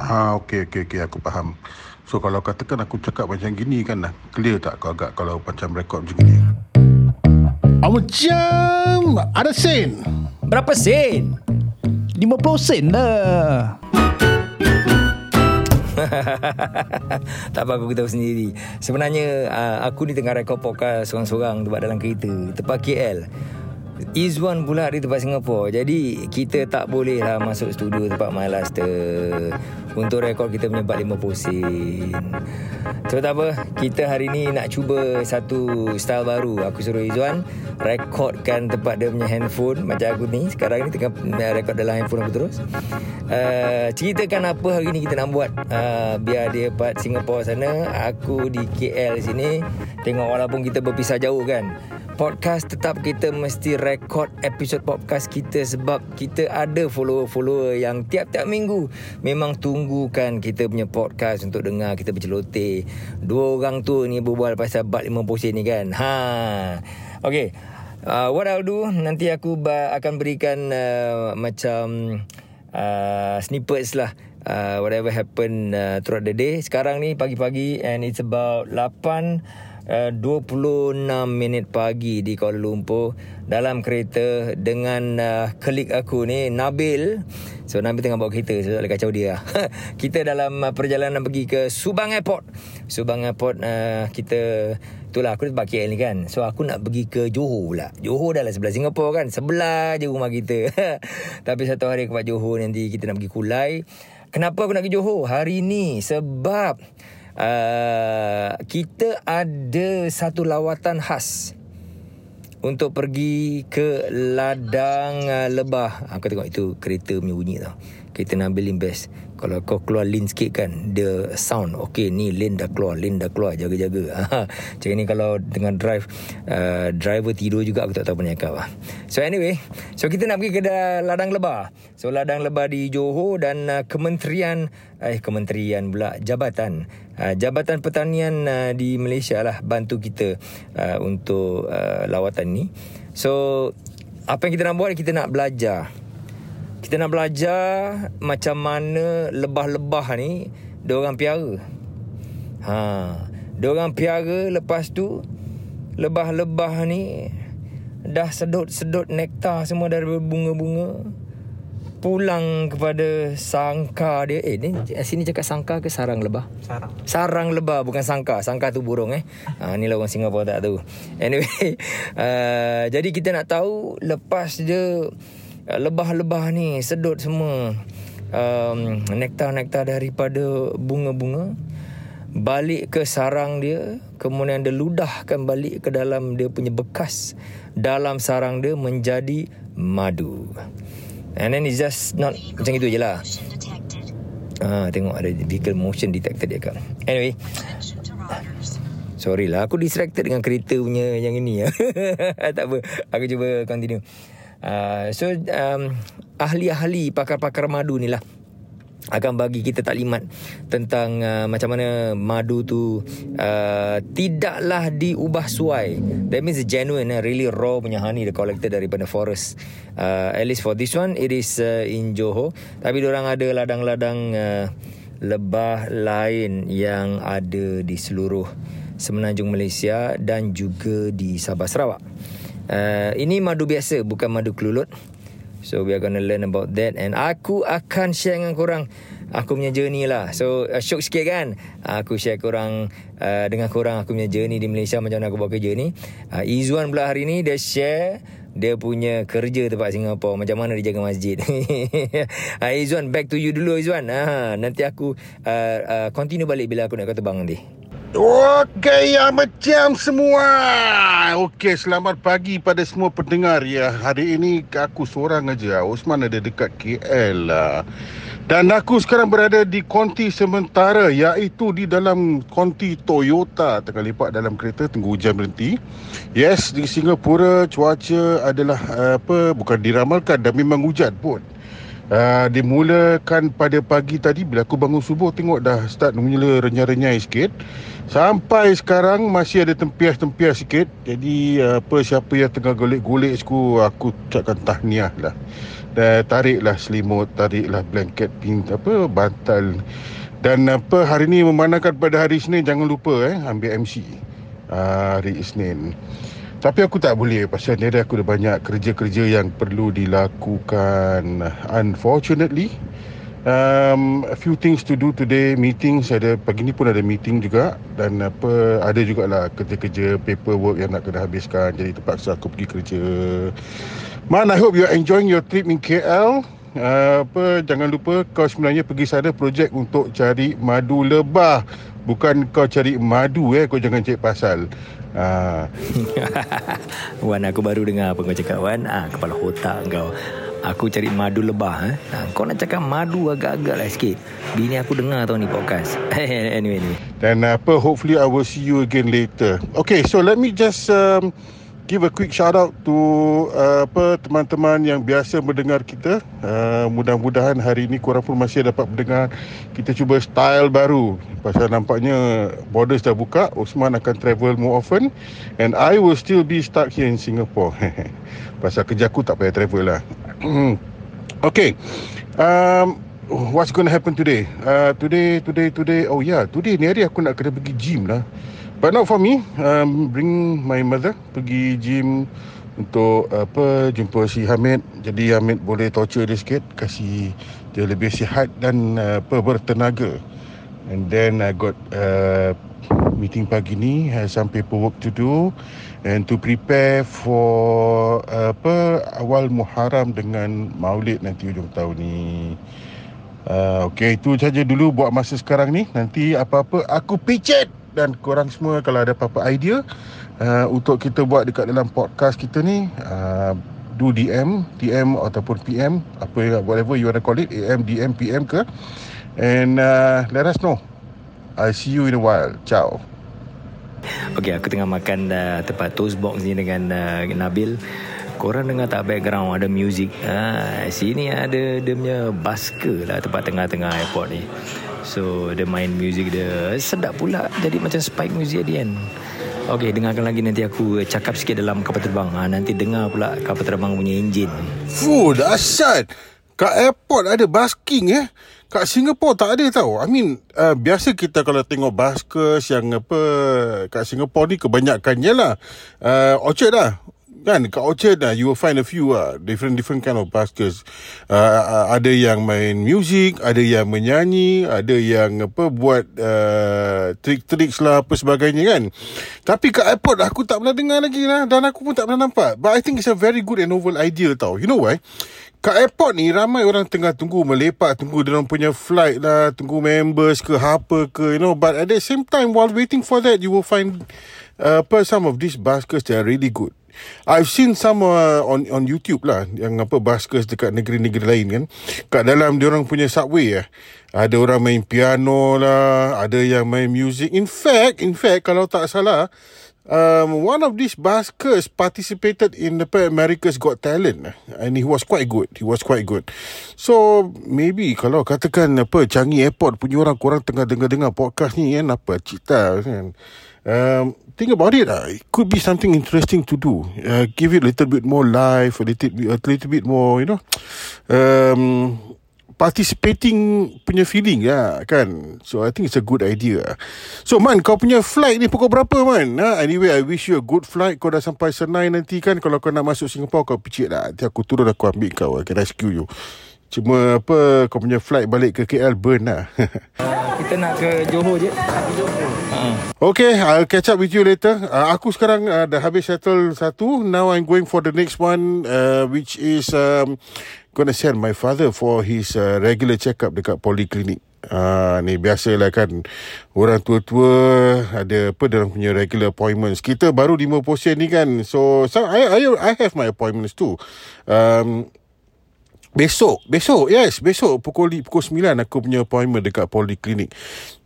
Ah, okey, okey, okey. Aku faham. So, kalau katakan aku cakap macam gini kan dah. Clear tak kau agak kalau macam rekod macam gini? Ah, macam ada sen. Berapa sen? 50 sen lah. tak apa aku tahu sendiri. Sebenarnya uh, aku ni tengah rekod podcast seorang-seorang tempat dalam kereta tempat KL. Izwan pula di tempat Singapura. Jadi kita tak boleh lah masuk studio tempat My Laster untuk rekod kita punya 45 sen. So tak apa, kita hari ni nak cuba satu style baru. Aku suruh Izwan rekodkan tempat dia punya handphone macam aku ni. Sekarang ni tengah rekod dalam handphone aku terus. Uh, ceritakan apa hari ni kita nak buat uh, biar dia part Singapura sana, aku di KL sini. Tengok walaupun kita berpisah jauh kan podcast tetap kita mesti rekod episod podcast kita sebab kita ada follower-follower yang tiap-tiap minggu memang tunggukan kita punya podcast untuk dengar kita berceloteh. Dua orang tu ni berbual pasal bat 50 sen ni kan. Ha. Okay. Uh, what I'll do nanti aku ba- akan berikan uh, macam uh, snippets lah uh, whatever happen uh, throughout the day. Sekarang ni pagi-pagi and it's about 8 Uh, 26 minit pagi di Kuala Lumpur dalam kereta dengan uh, klik aku ni Nabil. So Nabil tengah bawa kereta so tak kacau dia. Kita dalam uh, perjalanan pergi ke Subang Airport. Subang Airport uh, kita itulah aku tempat KL ni kan. So aku nak pergi ke Johor pula. Johor dah lah sebelah Singapura kan. Sebelah je rumah kita. Tapi satu hari aku buat Johor nanti kita nak pergi Kulai. Kenapa aku nak pergi Johor? Hari ni sebab uh, kita ada satu lawatan khas untuk pergi ke ladang uh, lebah. Aku tengok itu kereta punya bunyi tau. Kereta Nabil Limbes. Kalau kau keluar lane sikit kan, dia sound. Okay, ni lane dah keluar, lane dah keluar. Jaga-jaga. Macam ni kalau dengan drive, uh, driver tidur juga aku tak tahu apa nak cakap. So anyway, so kita nak pergi ke ladang lebah. So ladang lebah di Johor dan uh, kementerian, eh kementerian pula, jabatan. Uh, jabatan Pertanian uh, di Malaysia lah bantu kita uh, untuk uh, lawatan ni. So apa yang kita nak buat kita nak belajar. Kita nak belajar macam mana lebah-lebah ni dia orang piara. Ha, dia orang piara lepas tu lebah-lebah ni dah sedut-sedut nektar semua dari bunga-bunga pulang kepada sangka dia. Eh ni sini cakap sangka ke sarang lebah? Sarang. Sarang lebah bukan sangka. Sangka tu burung eh. Ha ni lah orang Singapura tak tahu. Anyway, uh, jadi kita nak tahu lepas dia lebah-lebah ni sedut semua um, nektar-nektar daripada bunga-bunga balik ke sarang dia kemudian dia ludahkan balik ke dalam dia punya bekas dalam sarang dia menjadi madu. And then it's just not macam itu je lah. Ah, tengok ada vehicle motion detected dia kan. Anyway. Sorry lah, aku distracted dengan kereta punya yang ini ya. tak apa, aku cuba continue. Uh, so, um, ahli-ahli pakar-pakar madu ni lah akan bagi kita taklimat tentang uh, macam mana madu tu uh, tidaklah diubah suai. That means genuine, uh, really raw punya honey dia collected daripada forest. Uh, at least for this one, it is uh, in Johor. Tapi orang ada ladang-ladang uh, lebah lain yang ada di seluruh semenanjung Malaysia dan juga di Sabah Sarawak. Uh, ini madu biasa, bukan madu kelulut. So we are going to learn about that And aku akan share dengan korang. Aku punya journey lah. So uh, shock sikit kan? Aku share korang uh, Dengan korang aku punya journey di Malaysia Macam mana aku buat kerja ni. Uh, Izzuan pula hari ni Dia share Dia punya kerja tempat Singapura Macam mana dia jaga masjid. Uh, Izzuan back to you dulu Izzuan uh, Nanti aku uh, uh, Continue balik bila aku nak kau terbang nanti Okey, ya macam semua. Okey, selamat pagi pada semua pendengar ya. Hari ini aku seorang aja. Osman ada dekat KL lah. Dan aku sekarang berada di konti sementara iaitu di dalam konti Toyota tengah lipat dalam kereta tunggu hujan berhenti. Yes, di Singapura cuaca adalah uh, apa bukan diramalkan dan memang hujan pun. Uh, dimulakan pada pagi tadi bila aku bangun subuh tengok dah start mula renyai-renyai sikit. Sampai sekarang masih ada tempias-tempias sikit. Jadi uh, apa siapa yang tengah golek-golek aku aku ucapkan tahniah lah. Dan tariklah selimut, tariklah blanket pin apa bantal. Dan apa hari ni memandangkan pada hari Isnin jangan lupa eh ambil MC. Uh, hari Isnin. Tapi aku tak boleh pasal ni ada aku ada banyak kerja-kerja yang perlu dilakukan. Unfortunately, um, a few things to do today. Meetings ada pagi ni pun ada meeting juga. Dan apa ada jugalah kerja-kerja paperwork yang nak kena habiskan. Jadi terpaksa aku pergi kerja. Man I hope you're enjoying your trip in KL uh, apa jangan lupa kau sebenarnya pergi sana projek untuk cari madu lebah. Bukan kau cari madu eh. Kau jangan cek pasal uh, Wan aku baru dengar apa kau cakap Wan. Ah, Kepala otak kau. Aku cari madu lebah eh? ha, Kau nak cakap madu agak-agak lah sikit. Bini aku dengar tau ni podcast. Anyway anyway. Dan apa hopefully I will see you again later. Okay, so let me just um, give a quick shout out to uh, apa teman-teman yang biasa mendengar kita. Uh, mudah-mudahan hari ini korang pun masih dapat mendengar kita cuba style baru. Pasal nampaknya borders dah buka, Osman akan travel more often and I will still be stuck here in Singapore. Pasal kerja aku tak payah travel lah. okay. Um, what's going to happen today? Uh, today, today, today. Oh yeah, today ni hari aku nak kena pergi gym lah. But not for me. Um, bring my mother pergi gym untuk apa jumpa si Hamid. Jadi Hamid boleh torture dia sikit, kasih dia lebih sihat dan uh, apa bertenaga. And then I got uh, meeting pagi ni has some paperwork to do and to prepare for uh, apa awal Muharram dengan Maulid nanti hujung tahun ni. Uh, okay, itu saja dulu buat masa sekarang ni. Nanti apa-apa aku picit dan korang semua kalau ada apa-apa idea uh, untuk kita buat dekat dalam podcast kita ni uh, do DM, DM ataupun PM, apa whatever you want to call it, AM, DM, PM ke. And uh, let us know. I see you in a while. Ciao. Okay aku tengah makan uh, Tempat toast box ni dengan uh, Nabil Korang dengar tak background Ada music ha, Sini ada Dia punya basker lah Tempat tengah-tengah airport ni So dia main music dia Sedap pula Jadi macam spike music dia kan Okay dengarkan lagi Nanti aku cakap sikit Dalam kapal terbang ha, Nanti dengar pula Kapal terbang punya enjin Fuh, dahsyat. Kat airport ada basking eh. Kat Singapore tak ada tau. I mean, uh, biasa kita kalau tengok baskers yang apa kat Singapore ni kebanyakannya lah. Uh, Orchard lah. Kan kat Orchard lah you will find a few lah. Different different kind of baskers. Uh, ada yang main music, ada yang menyanyi, ada yang apa buat uh, trik-trik lah apa sebagainya kan. Tapi kat airport aku tak pernah dengar lagi lah dan aku pun tak pernah nampak. But I think it's a very good and novel idea tau. You know why? Kat airport ni ramai orang tengah tunggu melepak tunggu orang punya flight lah tunggu members ke apa ke you know but at the same time while waiting for that you will find uh, some of these baskers that are really good I've seen some uh, on on YouTube lah yang apa baskers dekat negeri-negeri lain kan kat dalam dia orang punya subway eh ada orang main piano lah ada yang main music in fact in fact kalau tak salah um, one of these baskers participated in the America's Got Talent and he was quite good. He was quite good. So maybe kalau katakan apa Changi Airport punya orang korang tengah dengar-dengar podcast ni kan apa cerita kan. Um, think about it lah. It could be something interesting to do. Uh, give it a little bit more life, a little, bit- a little bit more, you know. Um, participating punya feeling ya kan so i think it's a good idea so man kau punya flight ni pukul berapa man ha? anyway i wish you a good flight kau dah sampai Senai nanti kan kalau kau nak masuk Singapore kau picit lah nanti aku turun aku ambil kau I can rescue you cuma apa kau punya flight balik ke KL burn lah Kita nak ke Johor je Okay, I'll catch up with you later. Uh, aku sekarang uh, dah habis settle satu. Now I'm going for the next one, uh, which is um, gonna send my father for his uh, regular check-up dekat poliklinik. Uh, ni biasalah kan Orang tua-tua Ada apa Diorang punya regular appointments Kita baru 50% ni kan So, so I, I, I have my appointments too um, Besok, besok, yes, besok pukul pukul 9 aku punya appointment dekat poliklinik.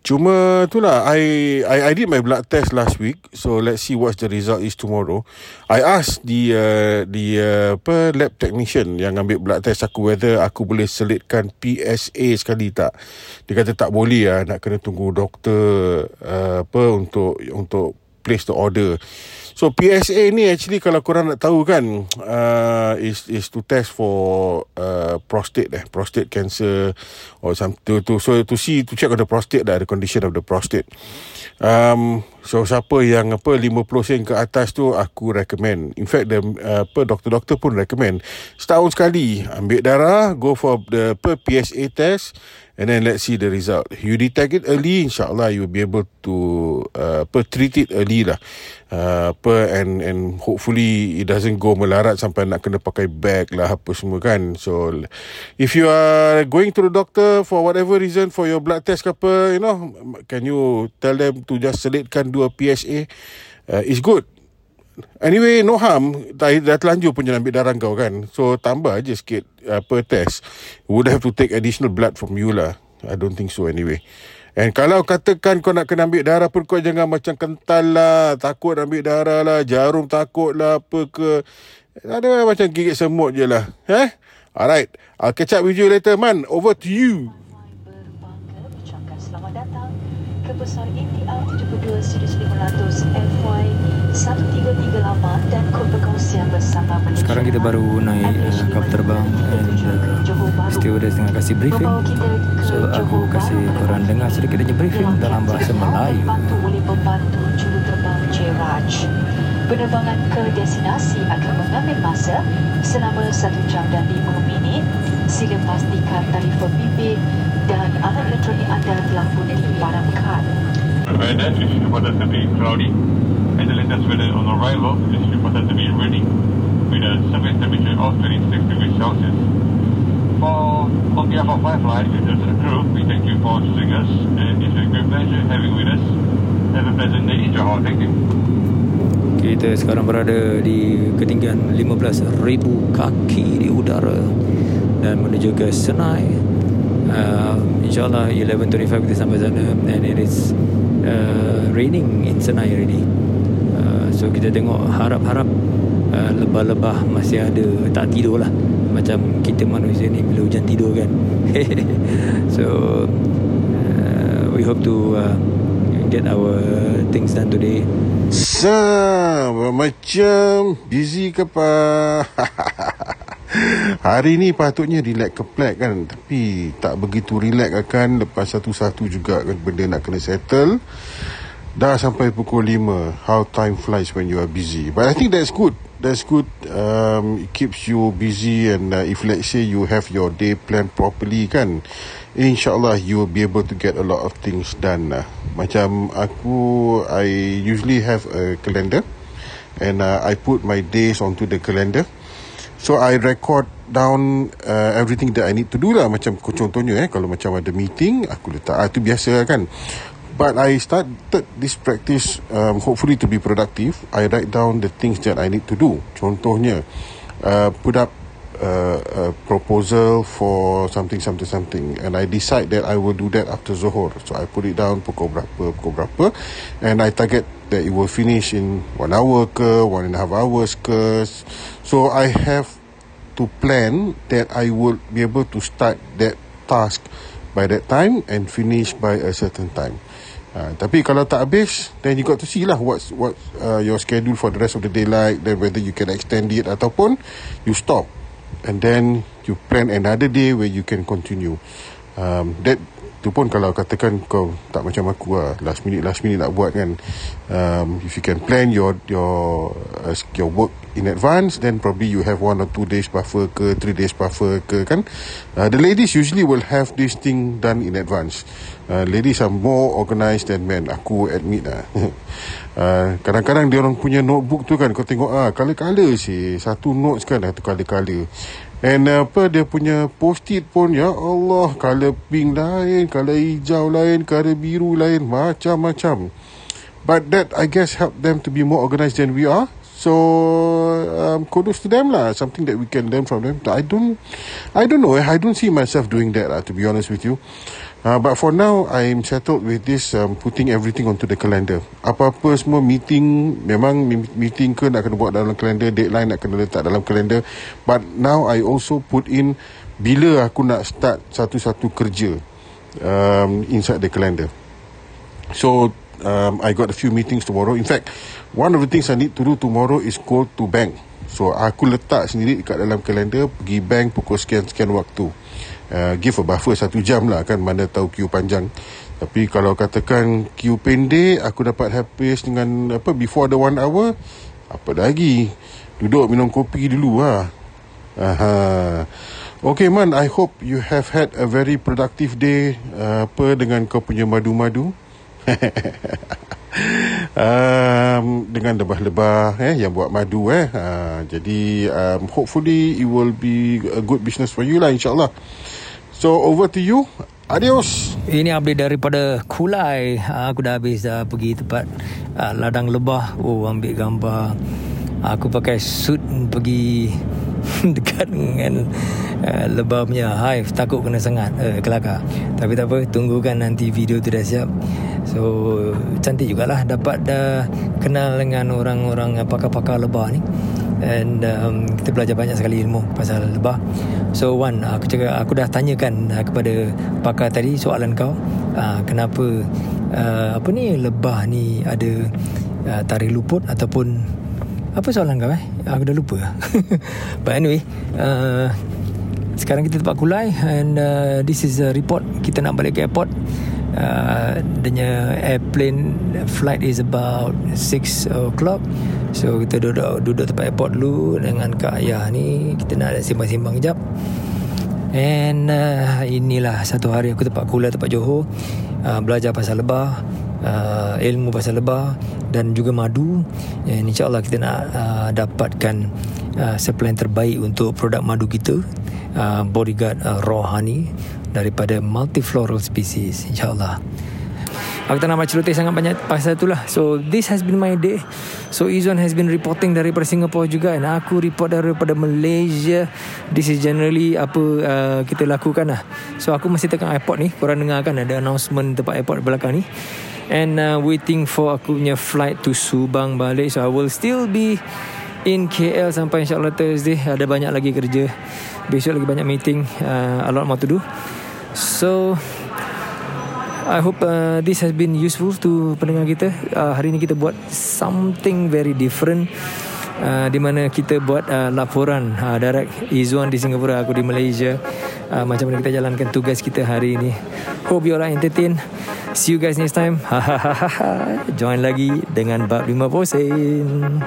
Cuma itulah I, I I did my blood test last week so let's see what the result is tomorrow. I asked the uh, the uh, apa lab technician yang ambil blood test aku whether aku boleh selitkan PSA sekali tak. Dia kata tak boleh lah nak kena tunggu doktor uh, apa untuk untuk place the order. So PSA ni actually kalau korang nak tahu kan uh, is is to test for uh, prostate eh prostate cancer or some to, to so to see to check on the prostate lah, the condition of the prostate. Um, so siapa yang apa 50 sen ke atas tu aku recommend. In fact the uh, apa doktor-doktor pun recommend setahun sekali ambil darah go for the apa, PSA test and then let's see the result. You detect it early, insyaAllah you will be able to uh, apa, treat it early lah. Uh, apa, and and hopefully it doesn't go melarat sampai nak kena pakai bag lah apa semua kan. So if you are going to the doctor for whatever reason for your blood test ke apa, you know, can you tell them to just selitkan dua PSA? Uh, it's good. Anyway, no harm. Dah, dah terlanjur punya ambil darah kau kan. So, tambah aja sikit apa test. Would have to take additional blood from you lah. I don't think so anyway. And kalau katakan kau nak kena ambil darah pun kau jangan macam kental lah. Takut ambil darah lah. Jarum takut lah apa ke. Ada macam gigit semut je lah. Eh? Alright. I'll catch up with you later man. Over to you. berbangga ucapkan selamat datang ke pesawat ATR 72 Sirius 500 FY 1338 dan kod perkongsian bersama Malaysia. Sekarang kita baru naik uh, kapal terbang and uh, stewardess tengah kasih briefing. So aku kasih korang dengar sedikit aja briefing dalam bahasa Melayu. Dibantu oleh pembantu juruterbang J-Raj. Penerbangan ke destinasi akan mengambil masa selama 1 jam dan 50 minit. Sila pastikan telefon bimbit dan alat elektronik anda telah pun. Weather is reported to be cloudy, and the latest weather on arrival is reported to be raining, with a surface temperature of 26 degrees Celsius. For on behalf of flight and the crew, we thank you for choosing us, and it's a great pleasure having with us. Have a pleasant day in Johor. Thank you. Kita sekarang berada di ketinggian 15,000 kaki di udara dan menuju ke Senai. Uh, InsyaAllah 11.25 kita sampai sana and it is uh, raining in Senai already. Uh, so kita tengok harap-harap uh, lebah-lebah masih ada tak tidur lah. Macam kita manusia ni bila hujan tidur kan. so uh, we hope to uh, get our things done today. Sama macam busy ke apa? Hari ni patutnya relax ke plek kan. Tapi tak begitu relax kan Lepas satu-satu juga kan benda nak kena settle. Dah sampai pukul 5 How time flies when you are busy. But I think that's good. That's good um, It keeps you busy And uh, if let's say you have your day planned properly kan InsyaAllah you will be able to get a lot of things done lah. Macam aku I usually have a calendar And uh, I put my days onto the calendar So I record down uh, everything that I need to do lah. Macam contohnya eh Kalau macam ada meeting Aku letak. Ah, Itu biasa kan. But I started this practice um, Hopefully to be productive. I write down the things that I need to do. Contohnya uh, Put up uh, a proposal for something something something. And I decide that I will do that after Zohor so I put it down pukul berapa pukul berapa. And I target that it will finish in one hour ke one and a half hours ke. So I have to plan that I would be able to start that task by that time and finish by a certain time. Uh, tapi kalau tak habis Then you got to see lah What's what uh, your schedule for the rest of the day like Then whether you can extend it Ataupun You stop. And then You plan another day Where you can continue. Um, That Tu pun kalau katakan kau tak macam aku lah Last minute last minute nak buat kan um, If you can plan your your uh, your work in advance Then probably you have one or two days buffer ke Three days buffer ke kan? Uh, The ladies usually will have this thing done in advance. Uh, Ladies are more organised than men Aku admit lah. Uh, Kadang-kadang dia orang punya notebook tu kan Kau tengok ah Color-color sih. Satu notes kan Satu color-color And apa dia punya post-it pun ya Allah color pink lain, color hijau lain, color biru lain, macam-macam. But that I guess help them to be more organised than we are. So um, kudos to them lah. Something that we can learn from them. I don't, I don't know. I don't see myself doing that lah. To be honest with you. Uh, but for now, I'm settled with this um, putting everything onto the calendar. Apa-apa semua meeting, memang meeting ke nak kena buat dalam calendar, deadline nak kena letak dalam calendar. But now I also put in bila aku nak start satu-satu kerja um, inside the calendar. So um, I got a few meetings tomorrow. In fact, one of the things I need to do tomorrow is go to bank. So aku letak sendiri dekat dalam kalender pergi bank pukul sekian-sekian waktu. Uh, give a buffer satu jam lah kan mana tahu queue panjang. Tapi kalau katakan queue pendek aku dapat habis dengan apa before the one hour apa lagi duduk minum kopi dulu lah. Aha. Okay man, I hope you have had a very productive day uh, apa dengan kau punya madu-madu. um, dengan lebah-lebah eh yang buat madu eh. Uh, jadi um, hopefully it will be a good business for you lah insyaallah. So over to you. Adios. Ini update daripada Kulai. Aku dah habis dah pergi tempat uh, ladang lebah. Oh, ambil gambar. Aku pakai suit pergi dekat dengan uh, lebah punya hive. Takut kena sengat. Uh, kelakar. Tapi tak apa. Tunggukan nanti video tu dah siap. So, cantik jugalah dapat dah kenal dengan orang-orang pakar-pakar lebah ni. And um, kita belajar banyak sekali ilmu pasal lebah. So Wan, aku cakap aku dah tanyakan uh, kepada pakar tadi soalan kau, uh, kenapa uh, apa ni lebah ni ada uh, tarik luput ataupun apa soalan kau eh? Aku dah lupa. But anyway, uh, sekarang kita tempat Kulai and uh, this is a report kita nak balik ke airport. Uh, Danya airplane flight is about 6 o'clock. So kita duduk duduk tempat airport dulu Dengan Kak Ayah ni. Kita nak simbang-simbang kejap. And uh, inilah satu hari aku tempat kuliah tempat Johor. Uh, Belajar pasal lebah uh, Ilmu pasal lebah Dan juga madu. And insyaAllah kita nak uh, dapatkan uh, Supply terbaik untuk produk madu kita uh, Bodyguard uh, Honey Daripada multifloral species InsyaAllah. Aku tak nak baca cerita sangat banyak pasal tu lah So this has been my day. So Izwan has been reporting daripada Singapore juga Dan aku report daripada Malaysia. This is generally apa uh, kita lakukan lah. So aku masih tekan airport ni. Korang dengar kan ada announcement tempat airport belakang ni. And uh, waiting for aku punya flight to Subang balik. So I will still be in KL sampai insyaAllah Thursday. Ada banyak lagi kerja. Besok lagi banyak meeting uh, A lot more to do So I hope uh, this has been useful to pendengar kita. Uh, hari ini kita buat something very different. Uh, di mana kita buat uh, laporan. Uh, direct Izzuan di Singapura aku di Malaysia. Uh, macam mana kita jalankan tugas kita hari ini. Hope you all are entertained. See you guys next time. Join lagi dengan bab 50 sen